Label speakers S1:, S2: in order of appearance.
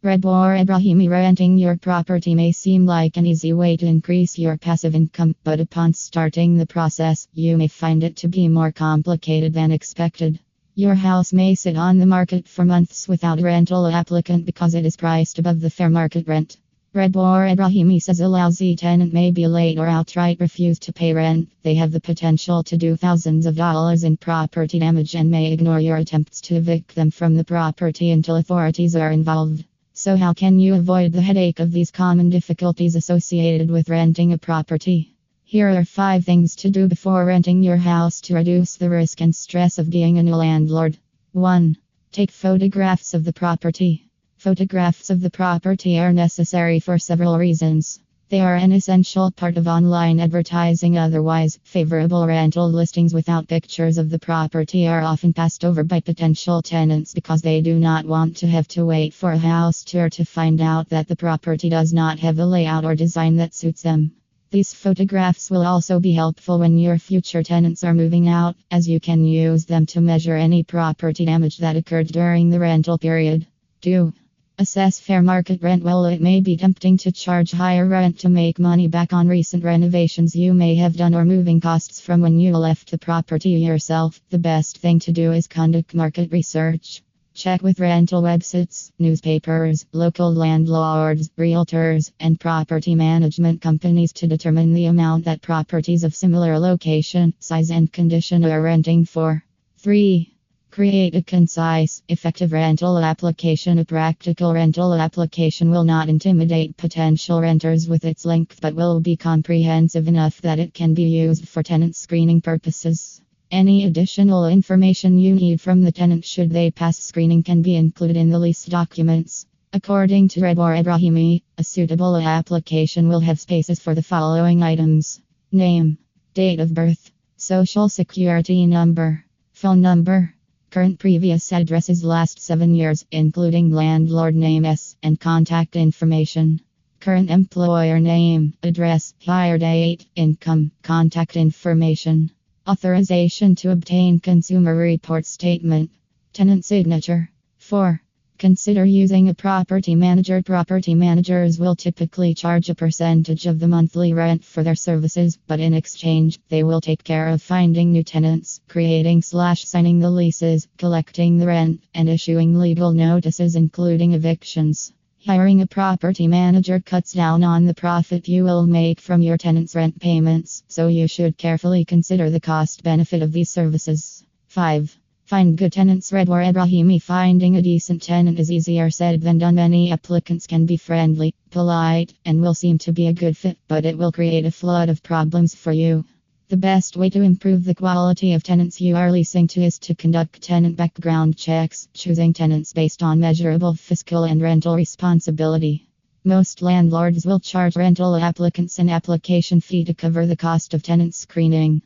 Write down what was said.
S1: Rebwar Ebrahimi renting your property may seem like an easy way to increase your passive income, but upon starting the process, you may find it to be more complicated than expected. Your house may sit on the market for months without a rental applicant because it is priced above the fair market rent. Rebwar Ebrahimi says a lousy tenant may be late or outright refuse to pay rent. They have the potential to do thousands of dollars in property damage and may ignore your attempts to evict them from the property until authorities are involved. So, how can you avoid the headache of these common difficulties associated with renting a property? Here are five things to do before renting your house to reduce the risk and stress of being a new landlord. 1. Take photographs of the property. Photographs of the property are necessary for several reasons. They are an essential part of online advertising. Otherwise, favorable rental listings without pictures of the property are often passed over by potential tenants because they do not want to have to wait for a house tour to find out that the property does not have a layout or design that suits them. These photographs will also be helpful when your future tenants are moving out, as you can use them to measure any property damage that occurred during the rental period. 2. Assess fair market rent. Well, it may be tempting to charge higher rent to make money back on recent renovations you may have done or moving costs from when you left the property yourself. The best thing to do is conduct market research. Check with rental websites, newspapers, local landlords, realtors, and property management companies to determine the amount that properties of similar location, size, and condition are renting for. 3. Create a concise, effective rental application. A practical rental application will not intimidate potential renters with its length but will be comprehensive enough that it can be used for tenant screening purposes. Any additional information you need from the tenant should they pass screening can be included in the lease documents. According to Rebwar Ebrahimi, a suitable application will have spaces for the following items name, date of birth, social security number, phone number. Current previous addresses last seven years, including landlord name S and contact information. Current employer name, address, hire date, income, contact information. Authorization to obtain consumer report statement. Tenant signature. 4. Consider using a property manager. Property managers will typically charge a percentage of the monthly rent for their services, but in exchange, they will take care of finding new tenants, creating slash signing the leases, collecting the rent, and issuing legal notices, including evictions. Hiring a property manager cuts down on the profit you will make from your tenants' rent payments, so you should carefully consider the cost benefit of these services. 5. Find good tenants. Rebwar Ebrahimi Finding a decent tenant is easier said than done. Many applicants can be friendly, polite, and will seem to be a good fit, but it will create a flood of problems for you. The best way to improve the quality of tenants you are leasing to is to conduct tenant background checks, choosing tenants based on measurable fiscal and rental responsibility. Most landlords will charge rental applicants an application fee to cover the cost of tenant screening.